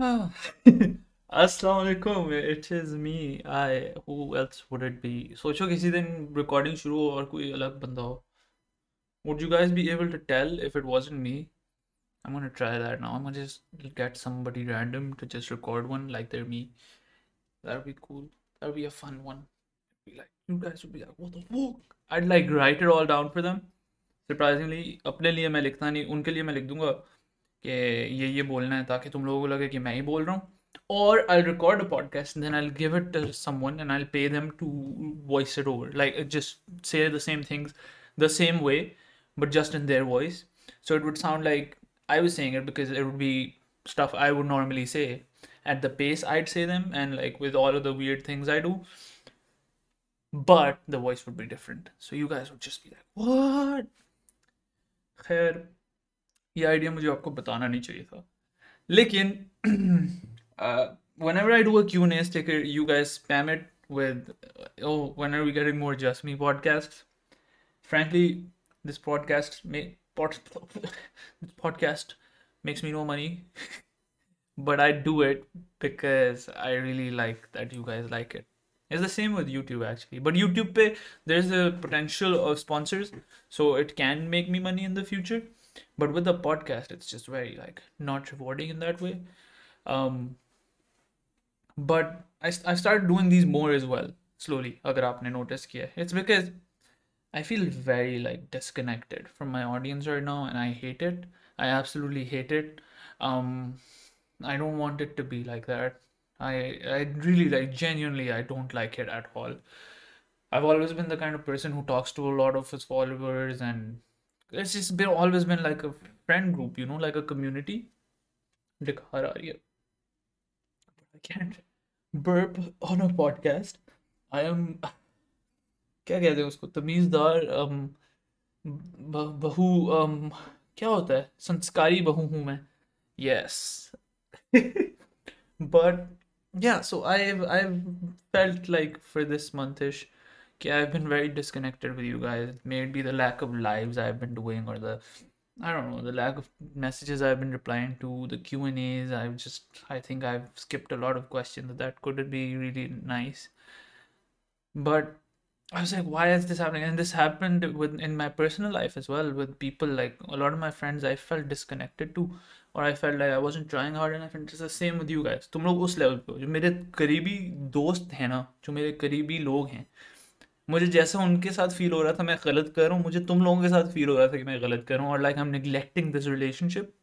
अस्सलाम वालेकुम it is me I who else would it be सोचो किसी दिन रिकॉर्डिंग शुरू हो और कोई अलग बंदा हो would you guys be able to tell if it wasn't me I'm gonna try that now I'm gonna just get somebody random to just record one like they're me that'd be cool that'd be a fun one be like you guys would be like what the fuck I'd like write it all down for them surprisingly अपने लिए मैं लिखता नहीं उनके लिए मैं लिख दूंगा कि ये ये बोलना है ताकि तुम लोगों को लगे कि मैं ही बोल रहा हूँ record a podcast and then I'll give it to someone and I'll pay them to voice it over. Like just say the same things the same way, but just in their voice. So it would sound like I was saying it because it would be stuff I would normally say at the pace I'd say them and like with all of the weird things I do. But the voice would be different. So you guys would just be like, what? खैर ये idea मुझे आपको बताना नहीं चाहिए था लेकिन uh, I do a Q&A sticker, you guys spam it with, uh, oh, when are we getting more Just Me podcasts? Frankly, this podcast may pod, this podcast makes me no money, but I do it because I really like that you guys like it. It's the same with YouTube actually, but YouTube pay there's a potential of sponsors, so it can make me money in the future. But with the podcast, it's just very like not rewarding in that way. Um, but I, I started doing these more as well slowly agar aapne notice kiya it's because I feel very like disconnected from my audience right now and I hate it. I absolutely hate it. Um I don't want it to be like that. I I really like genuinely I don't like it at all. I've always been the kind of person who talks to a lot of his followers and it's just been always been like a friend group you know like a community I can't burp on a podcast. I am क्या कहते हैं उसको तमीज़दार um, बहू um, क्या होता है संस्कारी बहू हूँ मैं yes but yeah so I've I've felt like for this monthish okay, I've been very disconnected with you guys maybe the lack of lives I've been doing or the I don't know the lack of messages I've been replying to, the Q and A's. I've just I think I've skipped a lot of questions. That could be really nice, but I was like, why is this happening? And this happened with in my personal life as well with people like a lot of my friends. I felt disconnected to, or I felt like I wasn't trying hard enough. And it's the same with you guys. तुम लोग उस level पे हो जो मेरे करीबी दोस्त हैं ना जो मेरे करीबी लोग हैं मुझे जैसा उनके साथ फील हो रहा था, मैं गलत कर रहा हूँ। मुझे तुम लोगों के साथ फील हो रहा था कि मैं गलत कर रहा और like I am neglecting this relationship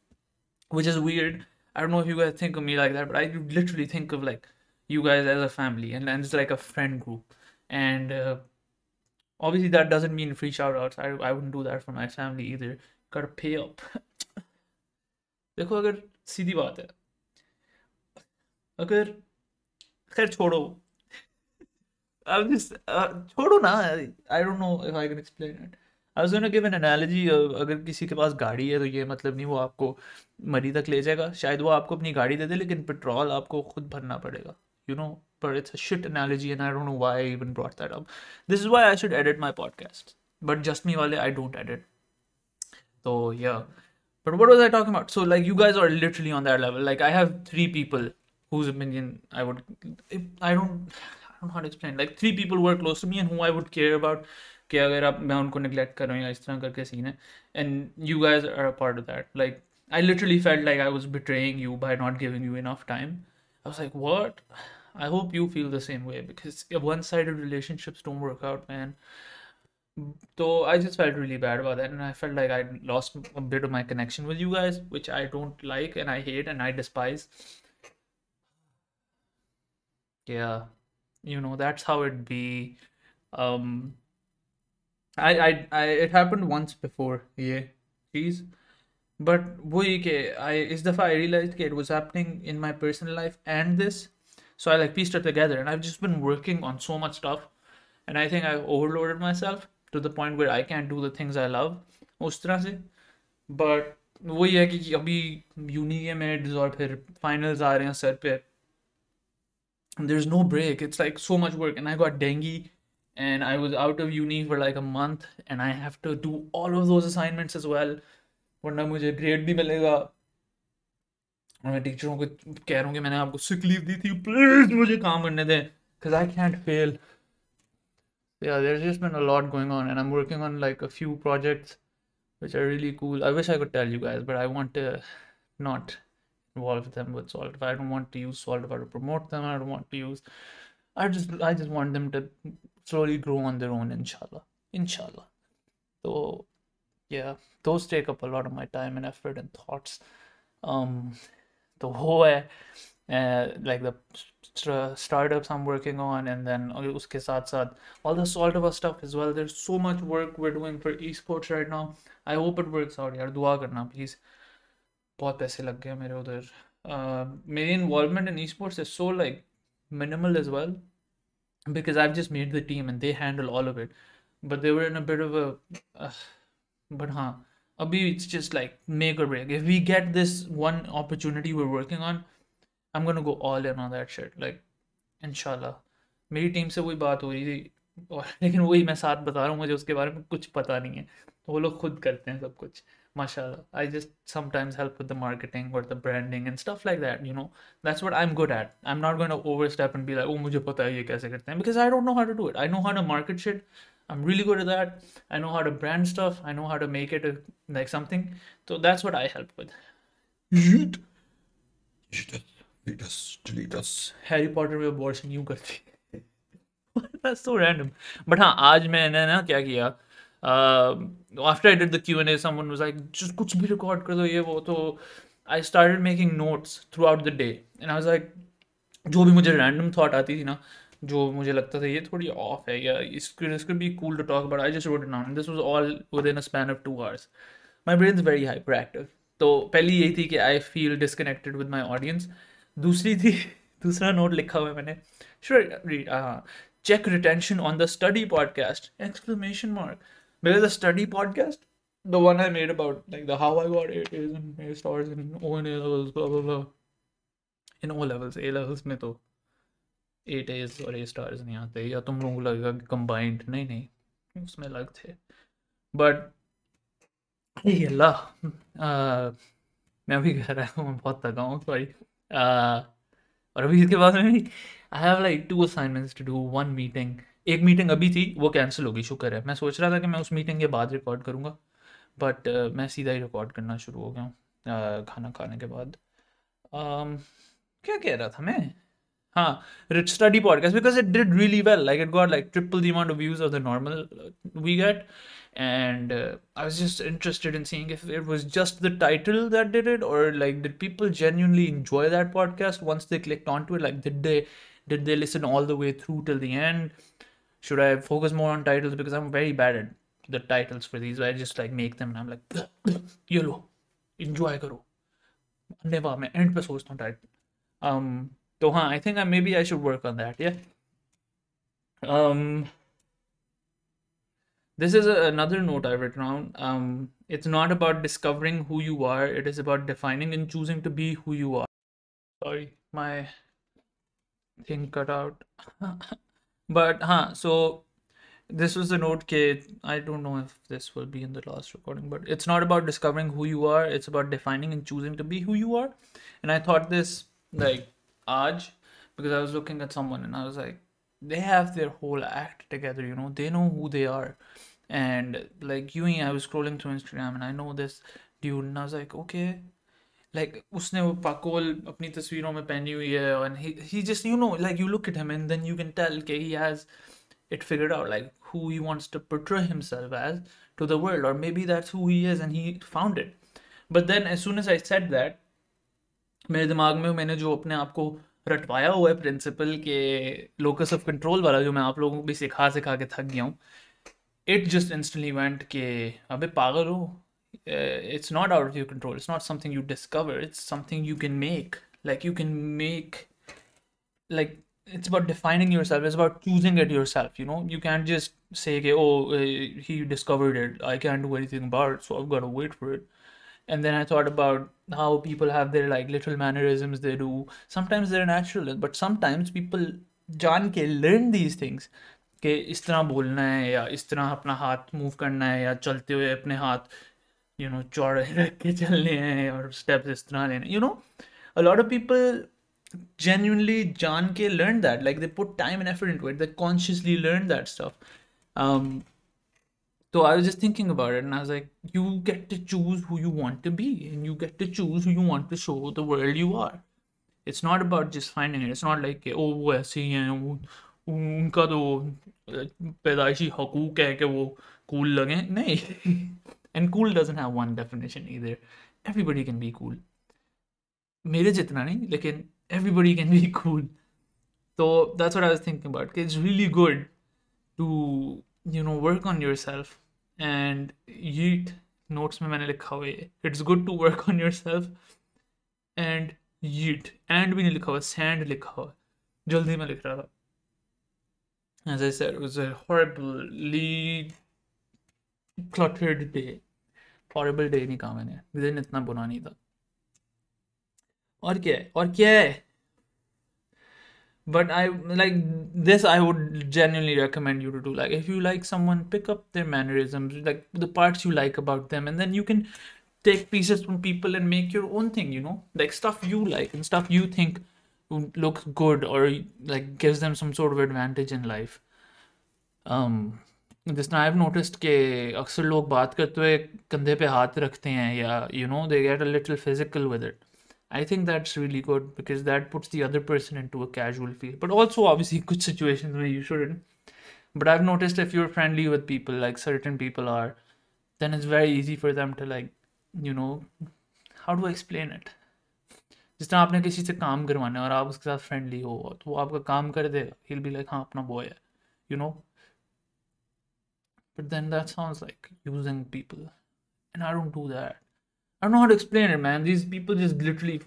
which is weird I know you I think me like that I literally think like you guys as a family and and like a friend group and obviously that doesn't mean free shout out I I would do that for my family इधर कर पे up देखो, अगर सीधी बात है, अगर, खैर छोड़ो I'm just uh, छोड़ो ना I don't know if I can explain it. I was gonna give an analogy uh, अगर किसी के पास गाड़ी है तो ये मतलब नहीं वो आपको मरी तक ले जाएगा शायद वो आपको अपनी गाड़ी दे दे लेकिन पेट्रोल आपको खुद भरना पड़ेगा you know but it's a shit analogy and I don't know why I even brought that up this is why I should edit my podcast but just me wale I don't edit so yeah but what was I talking about so like you guys are literally on that level like I have three people whose opinion I would I don't don't know how to explain like three people were close to me and who I would care about कि अगर आप मैं उनको neglect कर रहा हूँ या इस तरह करके सीन है and you guys are a part of that like I literally felt like I was betraying you by not giving you enough time I was like what I hope you feel the same way because one-sided relationships don't work out man so I just felt really bad about that and I felt like I lost a bit of my connection with you guys which I don't like and I hate and I despise yeah you know that's how it be um I, I I it happened once before yeah jeez but वही के I इस दफ़ा I realized that it was happening in my personal life and this so I like pieced it together and I've just been working on so much stuff and I think I overloaded myself to the point where I can't do the things I love उस तरह से but वही है कि अभी uni के midst और फिर फाइनल्स आ रहे हैं सर पे there's no break. It's like so much work. And I got dengue and I was out of uni for like a month and I have to do all of those assignments as well. वरना मुझे grade भी मिलेगा और मैं टीचरों को कह रहा हूँ कि मैंने आपको सिक लीव दी थी प्लीज मुझे काम करने दें because I can't fail. Yeah, there's just been a lot going on, and I'm working on like a few projects which are really cool. I wish I could tell you guys, but I want to not involve them with Solidify. I don't want to use Solidify to promote them. I don't want to use. I just I just want them to slowly grow on their own. Inshallah, inshallah. So yeah, those take up a lot of my time and effort and thoughts. Um, the whole uh, like the startups I'm working on, and then uske saath saath, all the Solidify stuff as well. There's so much work we're doing for esports right now. I hope it works out. Yeah, dua karna please. बहुत पैसे लग गए मेरे उधर। मेरी involvement in esports is so like minimal as well because I just made the team and they handle all of it but they in a but हाँ अभी it's just like make a break if we get this one opportunity we're working on I am gonna go all in on that shot like in Shah मेरी टीम से वही बात हो रही थी, और लेकिन वही मैं साथ बता रहा हूँ, मुझे उसके बारे में कुछ पता नहीं है। वो लोग खुद करते हैं सब कुछ। mashallah i just sometimes help with the marketing or the branding and stuff like that you know that's what i'm good at i'm not going to overstep and be like oh mujhe pata hai ye kaise karte hain because i don't know how to do it i know how to market shit i'm really good at that i know how to brand stuff i know how to make it a, like something so that's what i help with delete us, delete us. Harry Potter में abortion यूं करती That's so random. But हाँ आज मैंने ना क्या किया after I did the Q and A someone was like just कुछ भी रिकॉर्ड कर दो, ये वो तो I started making notes throughout the day and I was like जो भी मुझे रैंडम थॉट आती थी ना, जो मुझे लगता था, ये थोड़ी ऑफ़ है, या इसके इसके be cool to talk but I just wrote down this was all within a span of two hours my brain is very hyperactive तो पहली यही थी कि I feel disconnected with my audience दूसरी थी, दूसरा नोट लिखा हुआ है मैंने। रीड हाँ। Check retention on the study podcast! Exclamation mark because the study podcast the one i made about like the how i got a's and a stars in o and a levels blah blah blah in o levels a levels में तो eight as और A stars नहीं आते या तुम लोगों को लगेगा कि कंबाइंड नहीं नहीं उसमें अलग थे बट अल्लाह मैं अभी कह रहा हूँ बहुत थका हूँ सॉरी और अभी इसके बाद में I have like two assignments to do one meeting एक मीटिंग अभी थी वो कैंसिल होगी शुक्र है। मैं सोच रहा था कि मैं उस मीटिंग के बाद रिकॉर्ड करूँगा बट uh, मैं सीधा ही रिकॉर्ड करना शुरू हो गया हूँ uh, खाना खाने के बाद। Um, क्या कह रहा था मैं? हाँ rich study podcast because it did really well like it got like triple the amount of views of the normal we get and I was just interested in seeing if it was just the title that did it or like did people genuinely enjoy that podcast once they click on to like did they did they listen all the way through till the end should i focus more on titles because i'm very bad at the titles for these i just like make them and i'm like yolo enjoy karo never मैं end पे सोचता हूँ title um तो हाँ I think I maybe I should work on that yeah um this is a, another note I've written down. Um, it's not about discovering who you are, it is about defining and choosing to be who you are. Sorry, my thing cut out. but, huh, so this was the note K. I don't know if this will be in the last recording, but it's not about discovering who you are, it's about defining and choosing to be who you are. And I thought this like Aj because I was looking at someone and I was like, they have their whole act together, you know, they know who they are and like you I was scrolling through Instagram and I know this dude and I was like okay like like, उसने वो पाकोल अपनी तस्वीरों में पहनी हुई है and he just you know like you look it him and then you can tell के he has it figured out like who he wants to portray himself as to the world or maybe that's who he is and he found it but then as soon as I said that मेरे दिमाग में मैंने जो अपने आप को रटवाया हुआ है प्रिंसिपल के लोकस ऑफ़ कंट्रोल वाला जो मैं आप लोगों को भी सिखा सिखा के थक गया हूँ इट जस्ट इंस्टेंटली वेंट के अबे पागल हो ho it's not out of your control it's not something you discover it's something you can make like you can make like it's about defining yourself it's about choosing it yourself you know you can't just say okay, oh uh, he discovered it i can't do anything about it so i've got to wait for it and then i thought about how people have their like little mannerisms they do sometimes they're natural but sometimes people John ke learn these things कि इस तरह बोलना है या इस तरह अपना हाथ मूव करना है या चलते हुए अपने हाथ यू नो चौड़े रख के चलने हैं और स्टेप्स इस तरह लेने you know lot of people genuinely John K learned that. Like they put time and effort into it. They consciously learned that stuff. Um, so I was just thinking about it, and I was like, you get to choose who you want to be, and you get to choose who you want to show the world you are. It's not about just finding it. It's not like oh वो ऐसे ही हैं उनका तो पैदाइशी हकूक है कि वो cool लगे नहीं and cool doesn't have one definition either everybody can be cool मेरे जितना नहीं लेकिन everybody can be cool so that's what I was thinking about it's really good to you know work on yourself and yeet notes में मैंने लिखा हुआ है it's good to work on yourself and yeet and भी नहीं लिखा हुआ sand लिखा हुआ जल्दी में लिख रहा था as I said it was a horribly cluttered day Horrible day नहीं कहा मैंने दिन इतना बुरा नहीं था और क्या है और क्या है I like this I would genuinely recommend you to do like if you like someone pick up their mannerisms like the parts you like about them and then you can take pieces from people and make your own thing you know like stuff you like and stuff you think looks good or like gives them some sort of advantage in life um जिस तरह आई have noticed के अक्सर लोग बात करते हुए कंधे पे हाथ रखते हैं या you know they get a little physical with it I think that's really good because that puts the other person into a casual feel but also obviously कुछ सिचुएशन में you should but I have noticed if you are friendly with people like certain people are then it's very easy for them to like you know how do explain it जिस तरह आपने किसी से काम करवाना है और आप उसके साथ फ्रेंडली हो तो वो आपका काम कर देगा। हिल बी लाइक हाँ अपना बॉय है. You know but then that sounds like using people and I don't do that I don't know how to explain it, man. These people just literally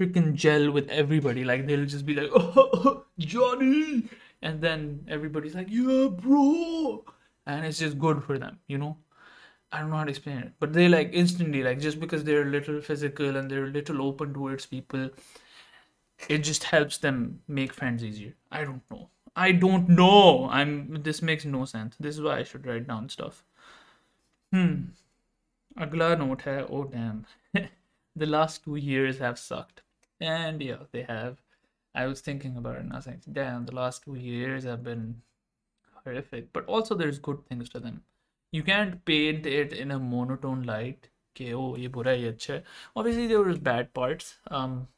freaking gel with everybody. Like they'll just be like, "Oh, Johnny," and then everybody's like, "Yeah, bro," and it's just good for them, you know. I don't know how to explain it, but they like instantly, like just because they're a little physical and they're a little open towards people, it just helps them make friends easier. I don't know. I don't know. I'm this makes no sense. This is why I should write down stuff. Hmm. Agla note hai. Oh damn. the last two years have sucked. And yeah, they have. I was thinking about it and I was like, damn, the last two years have been horrific. But also there's good things to them. You can't paint it in a monotone light. Okay, oh, ye. Obviously there was bad parts. Um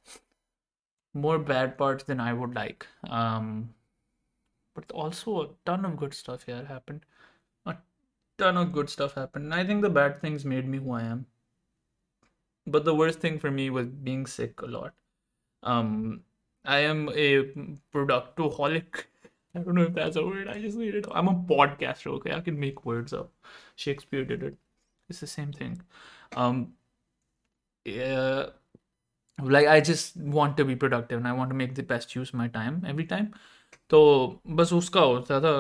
more bad parts than I would like. Um but also a ton of good stuff here happened A ton of good stuff happened. And I think the bad things made me who I am. But the worst thing for me was being sick a lot. Um, I am a productoholic. I don't know if that's a word. I just made it. I'm a podcaster. Okay, I can make words up. Shakespeare did it. It's the same thing. Um, yeah, like I just want to be productive and I want to make the best use of my time every time. तो बस उसका होता था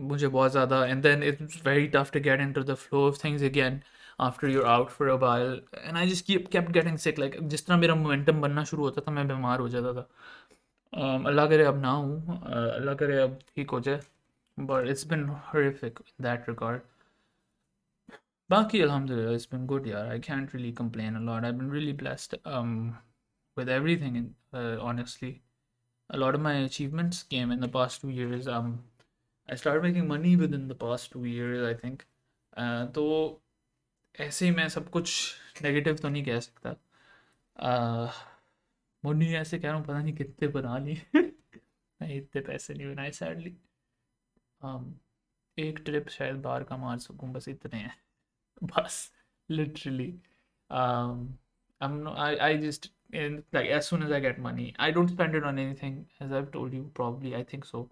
मुझे बहुत ज़्यादा and then it's very tough to get into the flow of things again after you're out for a while and I just keep kept getting sick like जिस तरह मेरा मोमेंटम बनना शुरू होता था मैं बीमार हो जाता था। Um, अल्लाह करे अब ना हूँ अल्लाह करे अब ठीक हो जाए but it's been horrific in that record बाकी been good yeah i can't really complain a lot. I've been really blessed um with everything uh, honestly. A lot of my achievements came in the past two years. Um, I started making money within the past two years, I think. Uh, तो ऐसे ही मैं सब कुछ negative तो नहीं कह सकता uh, money ऐसे कह रहा हूँ पता नहीं कितने बना ली मैं इतने पैसे नहीं बनाए सैडली um, एक ट्रिप शायद बाहर का मार सकूँ बस इतने हैं बस literally um, I'm no, I, I just in like as soon as I get money, I don't spend it on anything. As I've told you, probably I think so.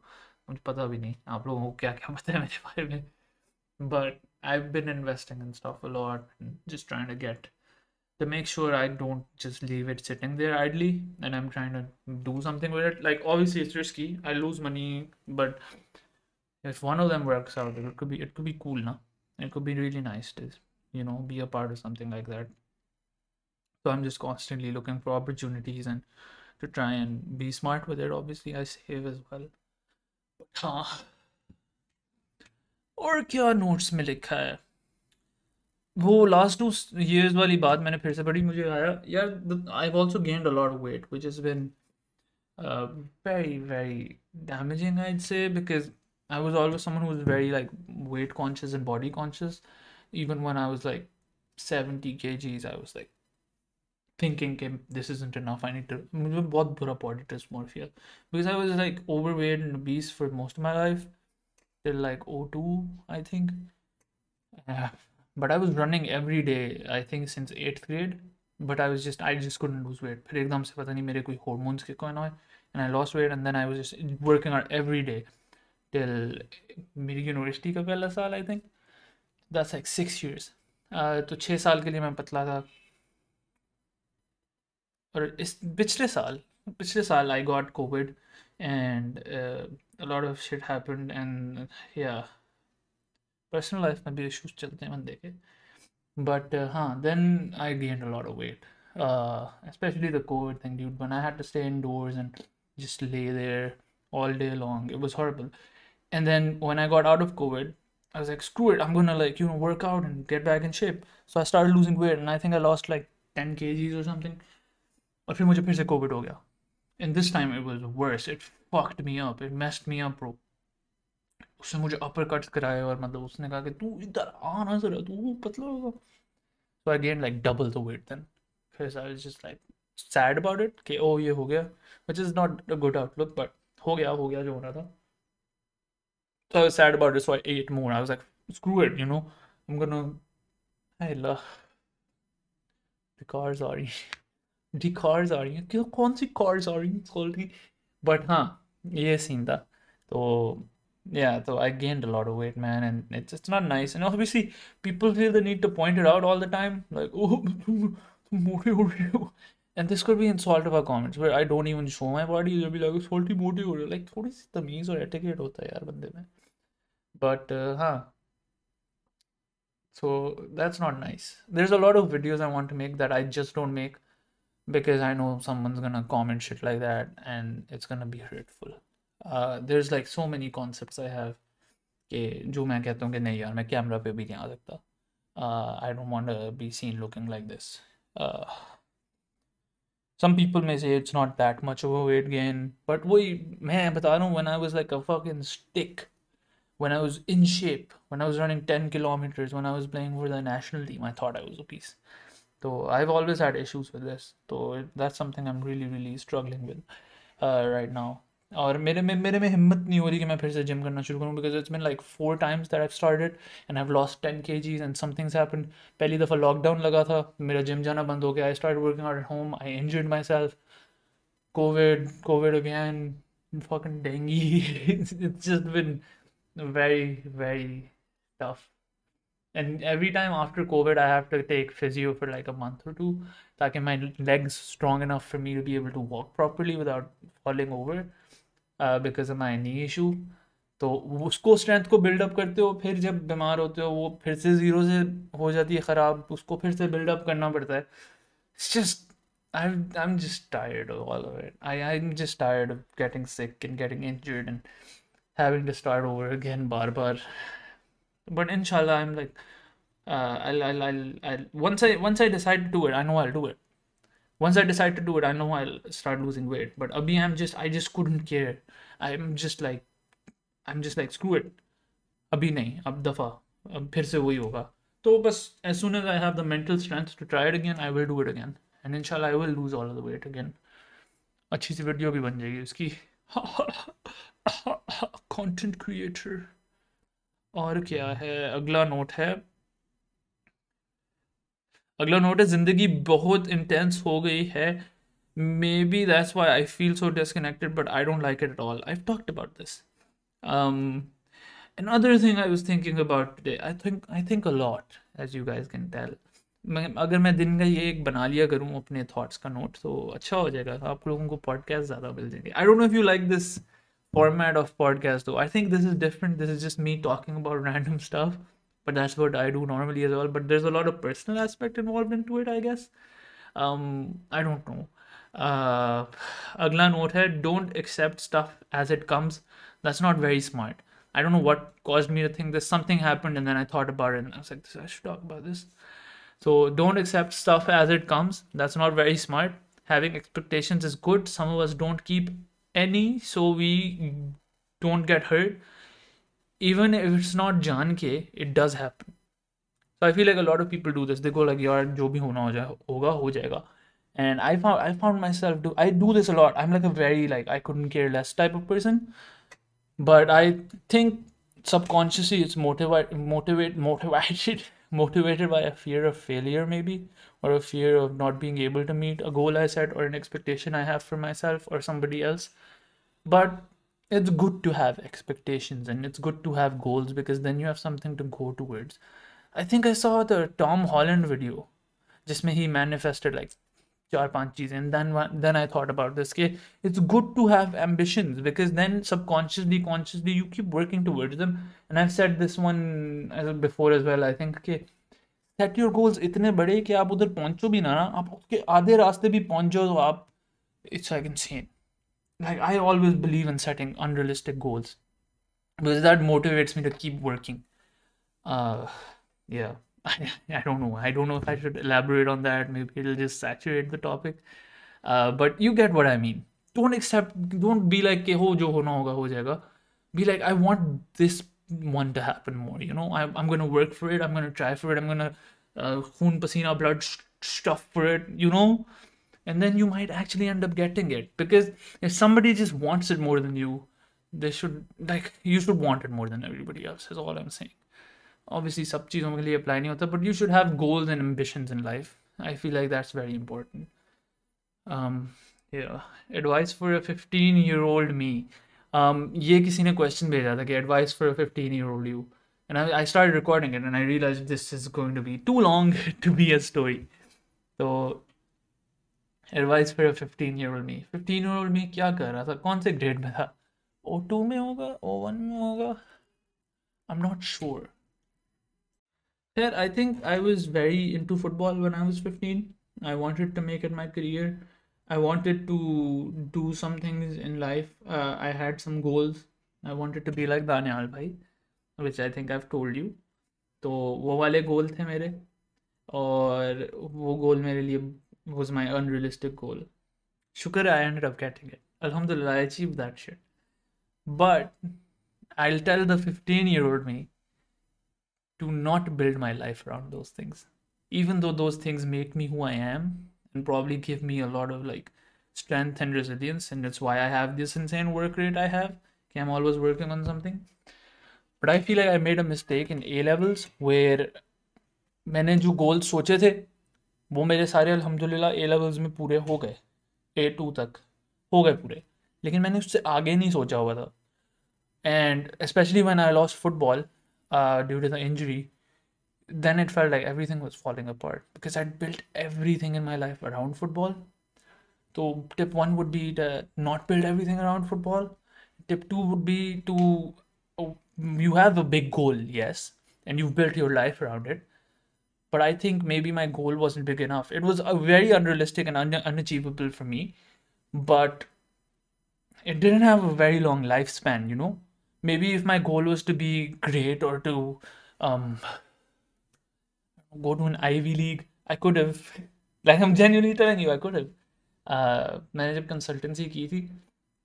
मुझे पता भी नहीं आप लोगों को क्या क्या पता है मेरे बारे में but I've been investing in stuff a lot and just trying to get to make sure I don't just leave it sitting there idly and I'm trying to do something with it. Like obviously it's risky. I lose money, but if one of them works out, it could be it could be cool, na? It could be really nice to you know be a part of something like that so i'm just constantly looking for opportunities and to try and be smart with it obviously i save as well but हाँ और क्या notes में लिखा है वो last to years वाली बात मैंने फिर से पढ़ी मुझे आया यार I've also gained a lot of weight which has been uh, very very damaging I'd say because I was always someone who was very like weight conscious and body conscious even when I was like 70 kgs I was like thinking okay, this isn't enough I need to मुझे बहुत बुरा body dysmorphia because I was like overweight and obese for most of my life till like 02 I think yeah but I was running every day I think since 8th grade but I was just I just couldn't lose weight फिर एकदम से पता नहीं मेरे कोई hormones के कोई ना and I lost weight and then I was just working out every day till मेरी यूनिवर्सिटी का पहला साल I think that's like six years uh, तो छः साल के लिए मैं पतला था और इस पिछले साल पिछले साल I got COVID and uh, a lot of shit happened and yeah personal life में भी इश्यूज चलते हैं बंदे के बट हाँ then I gained a lot of wait especially the COVID thing, dude. When I had to stay indoors and just lay there all day long, it was horrible. And then when I got out of COVID, I was like, screw it, I'm gonna like you know work out and get back in shape. So I started losing weight, and I think I lost like 10 kgs or something. और फिर मुझे फिर से Covid हो गया। इन this time it was worse. It fucked me up. It messed me up, bro. उसने मुझे upper cut कराया और मतलब उसने कहा कि तू इधर आ ना जरा तू पतला होगा so I gain like double the weight then फिर I was just like sad about it कि ओ ये हो गया. Which is not a good outlook but हो गया हो गया जो होना था। So I was sad about it so I ate more. I was like screw it you know. I'm gonna I love the cars are the cars are क्यों कौन सी cars आ रही हैं बट हाँ ये सीन था तो yeah, so I gained a lot of weight, man, and it's it's not nice. And obviously, people feel the need to point it out all the time, like, oh, and this could be in salt of our comments where I don't even show my body. They'll be like, salty मोटे हो like थोड़ी सी तमीज और etiquette होता है यार बंदे में. But uh, huh. So that's not nice. There's a lot of videos I want to make that I just don't make because I know someone's gonna comment shit like that and it's gonna be hurtful. there's like so many concepts I have कि जो मैं कहता हूँ कि नहीं यार मैं camera पे भी नहीं आ सकता I don't want to be seen looking like this some people may say it's not that much of a weight gain but वही मैं बता रहा हूँ when I was like a fucking stick when I was in shape when I was running 10 kilometers when I was playing for the national team I thought I was obese so I've always had issues with this so that's something I'm really really struggling with uh, right now और मेरे में मेरे में हिम्मत नहीं हो रही कि मैं फिर से जिम करना शुरू करूँ because it's been like four times that I started and have lost ten के जीज एंड समथिंग्स हैपन पहली दफ़ा लॉकडाउन लगा था मेरा जिम जाना बंद हो गया I start working out at home I injured myself covid covid again fucking dengue it's just been very very tough and every time after covid i have to take physio for like a month or two ताकि my legs strong enough for me to be able to walk properly without falling over because of my knee issue तो उसको strength को buildup करते हो फिर जब बीमार होते हो वो फिर से ज़ीरो से हो जाती है ख़राब उसको फिर से बिल्डअप करना पड़ता है just I'm I'm just tired of all of it. I I'm just tired of getting sick and getting injured and having to start over again bar bar. But inshallah, I'm like, uh, I'll, I'll I'll I'll once I once I decide to do it, I know I'll do it once I decide to do it, I know I'll start losing weight. But abhi I'm just I just couldn't care. I'm just like I'm just like screw it. अभी नहीं अब दफ़ा अब फिर से वही होगा तो बस as soon as I have the mental strength to try it again, I will do it again. And inshallah I will lose all of the weight again. अच्छी सी वीडियो भी बन जाएगी उसकी कंटेंट क्रिएटर और क्या है? अगला नोट है। अगला नोट है ज़िंदगी बहुत इंटेंस हो गई है। Maybe that's why I feel so disconnected but I don't like it at all I talked about this another thing I was thinking about today, I think I think a lot, as you guys can tell. मैं अगर मैं दिन का ये एक बना लिया करूँ अपने थॉट्स का नोट तो अच्छा हो जाएगा। आप लोगों को पॉडकास्ट ज़्यादा मिल जाएँगे। I don't know if you like this format of podcast though i think this is different this is just me talking about random stuff but that's what I do normally as well. But there's a lot of personal aspect involved into it, I guess. Um, I don't know. Uh, agla note hai, don't accept stuff as it comes. That's not very smart. I don't know what caused me to think this. Something happened, and then I thought about it, and I was like, I should talk about this. So don't accept stuff as it comes. That's not very smart. Having expectations is good. Some of us don't keep any so we don't get hurt. Even if it's not jaan ke it does happen. So i feel like a lot of people do this. They go like yaar jo bhi hona ho jaye hoga ho jayega. And i found i found myself do i do this a lot. I'm like a very like i couldn't care less type of person. But i think subconsciously it's motivated motivate motivated motivated by a fear of failure maybe or a fear of not being able to meet a goal I set or an expectation I have for myself or somebody else. But it's good to have expectations and it's good to have goals because then you have something to go towards. I think I saw the Tom Holland video, just he manifested like चार पाँच चीज़ें then then I thought about this के it's good to have ambition because then subconsciously consciously you keep working towards them and I set this one before as well I think के set your goals इतने बड़े कि आप उधर पहुंचो भी ना, आप उसके आधे रास्ते भी पहुँच जाओ तो आप it's I can seen like I always believe in setting unrealistic goals because that motivates me to keep working yeah I, I don't know. I don't know if I should elaborate on that. Maybe it'll just saturate the topic. Uh, but you get what I mean. Don't accept, don't be like, hey, ho, jo hona hoga, ho jayega. Be like, I want this one to happen more. You know, I, I'm going to work for it. I'm going to try for it. I'm going to uh, khoon, pasina, blood sh- stuff for it, you know? And then you might actually end up getting it. Because if somebody just wants it more than you, they should, like, you should want it more than everybody else, is all I'm saying. Obviously सब चीज़ों के लिए apply नहीं होता but you should have goals and ambitions in life I feel like that's very important advice for a fifteen year old me ये किसी ने question भेजा था कि advice for a fifteen year old you I, I started recording it and I realized this is going to be too long to be a story. So advice for a 15 year old me. 15 year old me क्या कर रहा था कौन से grade में था O two में होगा ओ वन में होगा I am not sure yeah, I think I was very into football when I was 15. I wanted to make it my career. I wanted to do some things in life. Uh, I had some goals. I wanted to be like Daniel bhai, which I think I've told you. तो वो वाले गोल थे मेरे और वो गोल मेरे लिए was my unrealistic goal. शुक्र I ended up getting it. Alhamdulillah, I achieved that shit. But I'll tell the 15 year old me to not build my life around those things even though those things make me who i am and probably give me a lot of like strength and resilience and that's why i have this insane work rate i have okay, i'm always working on something but i feel like i made a mistake in a levels where मैंने जो goals सोचे थे वो मेरे सारे अल्हम्दुलिल्लाह A levels में पूरे हो गए ए टू तक हो गए पूरे लेकिन मैंने उससे आगे नहीं सोचा हुआ था and specially when I lost football uh, due to the injury, then it felt like everything was falling apart because I'd built everything in my life around football. So, tip one would be to not build everything around football. Tip two would be to oh, you have a big goal, yes, and you've built your life around it. But I think maybe my goal wasn't big enough. It was a very unrealistic and un- unachievable for me, but it didn't have a very long lifespan, you know maybe if my goal was to be great or to um, go to an Ivy League, I could have. Like I'm genuinely telling you, I could have. Uh, मैंने जब consultancy की थी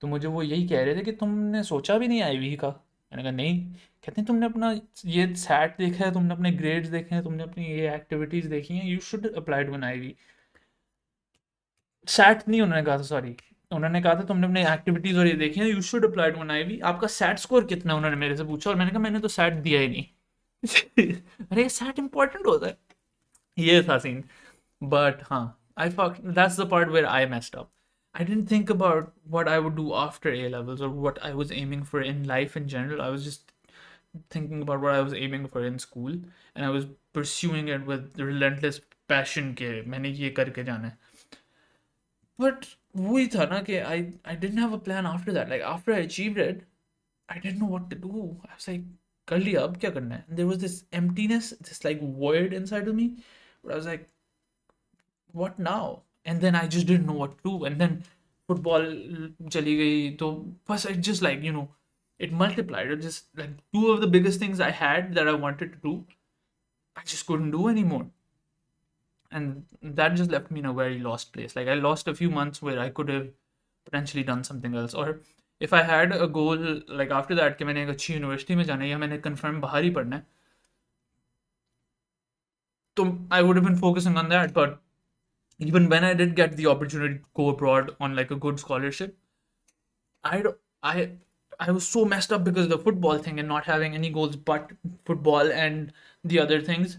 तो मुझे वो यही कह रहे थे कि तुमने सोचा भी नहीं आईवी का मैंने कहा नहीं कहते हैं तुमने अपना ये सैट देखा है तुमने अपने ग्रेड्स देखे हैं तुमने अपनी ये एक्टिविटीज़ देखी हैं you should apply to an Ivy SAT नहीं उन्होंने कहा था सॉरी उन्होंने कहा था तुमने अपने एक्टिविटीज़ और ये देखी है you should apply to an Ivy आपका सैट स्कोर कितना है उन्होंने मेरे से पूछा और मैंने कहा मैंने तो सैट दिया ही नहीं अरे सैट इंपॉर्टेंट होता है ये था सीन बट हाँ I fuck that's the part where I messed up I didn't think about what I would do after A levels or what I was aiming for in life in general. I was just thinking about what I was aiming for in school and I was pursuing it with relentless passion के मैंने ये करके जाना है but वही था ना कि I I didn't have a plan after that like after I achieved it I didn't know what to do I like कर लिया अब क्या करना है there was this emptiness this like me but I was like what now and then I just didn't know what to do and then football चली गई तो बस it just like you know it multiplied. It just like two of the biggest things I had that I wanted to do, I just couldn't do anymore. And that just left me in a very lost place. Like I lost a few months where I could have potentially done something else. Or if I had a goal like after that कि मैंने एक अच्छी university में जाना है या मैंने confirm बाहर ही पढ़ना है तो I would have been focusing on that. But even when I did get the opportunity to go abroad on like a good scholarship, I I I was so messed up because of the football thing and not having any goals but football and the other things.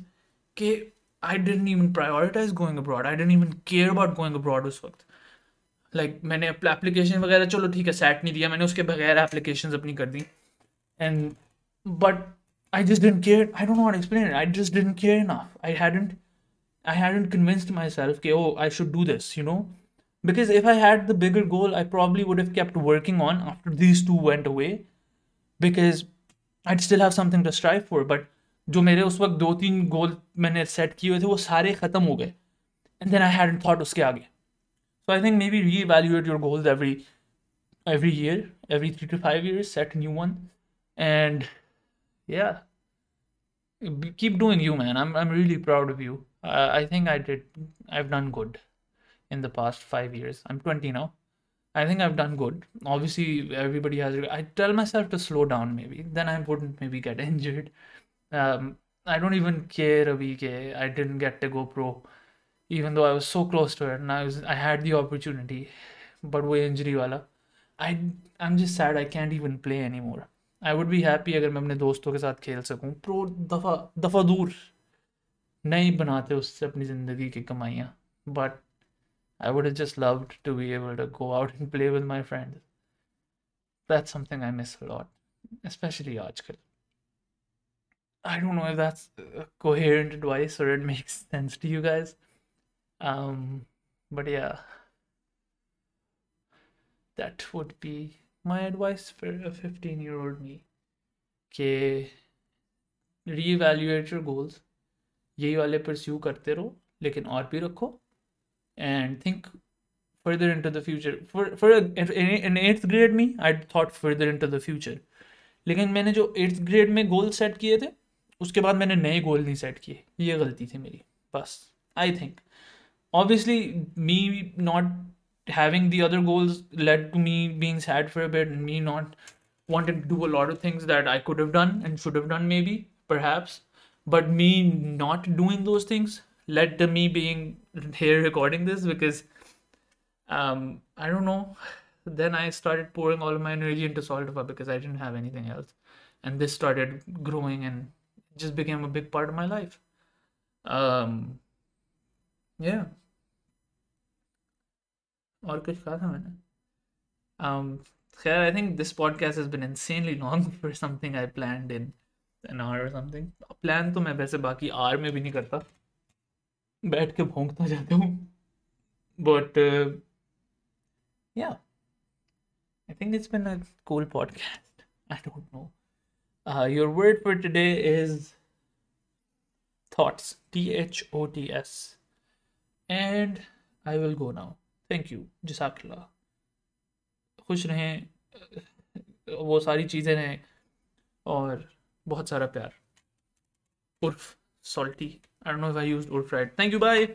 Okay, I didn't even prioritize going abroad. I didn't even care about going abroad उस वक्त like मैंने application वगैरह चलो ठीक है set नहीं दिया मैंने उसके बगैर एप्लीकेशन अपनी कर दी and but I just didn't care I don't not explain I just didn't care enough I hadn't I hadn't convinced my self कि ओ I should do this you know because if I had the bigger goal, I probably would have kept working on after these two went away because I'd still have something to strive for. But जो मेरे उस वक्त दो तीन गोल मैंने set किए हुए थे वो सारे ख़त्म हो गए and then I had thought उसके आगे So I think maybe reevaluate your goals every every year, every three to five years, set a new one, and yeah, keep doing you, man. I'm I'm really proud of you. Uh, I think I did. I've done good in the past five years. I'm 20 now. I think I've done good. Obviously, everybody has. I tell myself to slow down. Maybe then I wouldn't maybe get injured. Um, I don't even care a week. I didn't get to go pro even though I was so close to it and I was I had the opportunity but वो injury वाला I I'm just sad I can't even play anymore I would be happy अगर मैं अपने दोस्तों के साथ खेल सकूं प्रो दफ़ा दफ़ा दूर नहीं बनाते उससे अपनी ज़िंदगी की कमाइयाँ but I would have just loved to be able to go out and play with my friends that's something I miss a lot especially आजकल I don't know if that's a coherent advice or it makes sense to you guys um, but yeah, that would be my advice for a 15 year old me. कि reevaluate your goals यही वाले pursue करते रहो लेकिन और भी रखो and think further into the future for for a, in eighth grade me I thought further into the future लेकिन मैंने जो एट्थ ग्रेड में गोल सेट किए थे उसके बाद मैंने नए गोल नहीं सेट किए ये गलती थी मेरी बस I think obviously me not having the other goals led to me being sad for a bit and me not wanting to do a lot of things that I could have done and should have done maybe perhaps but me not doing those things led to me being here recording this because um I don't know then I started pouring all of my energy into Solidify because I didn't have anything else and this started growing and just became a big part of my life um yeah और कुछ कहा था मैंने um खैर I think this podcast has been insanely long for something I planned in an hour or something plan तो मैं वैसे बाकी आर में भी नहीं करता बैठ के भोंकता जाता हूँ but uh, yeah I think it's been a cool podcast I don't know uh, your word for today is thoughts. T H O T S. And I will go now. Thank you जसाकल्ला खुश रहें वो सारी चीज़ें रहें और बहुत सारा प्यार. उर्फ़ salty I don't know if I used उर्फ़ right thank you bye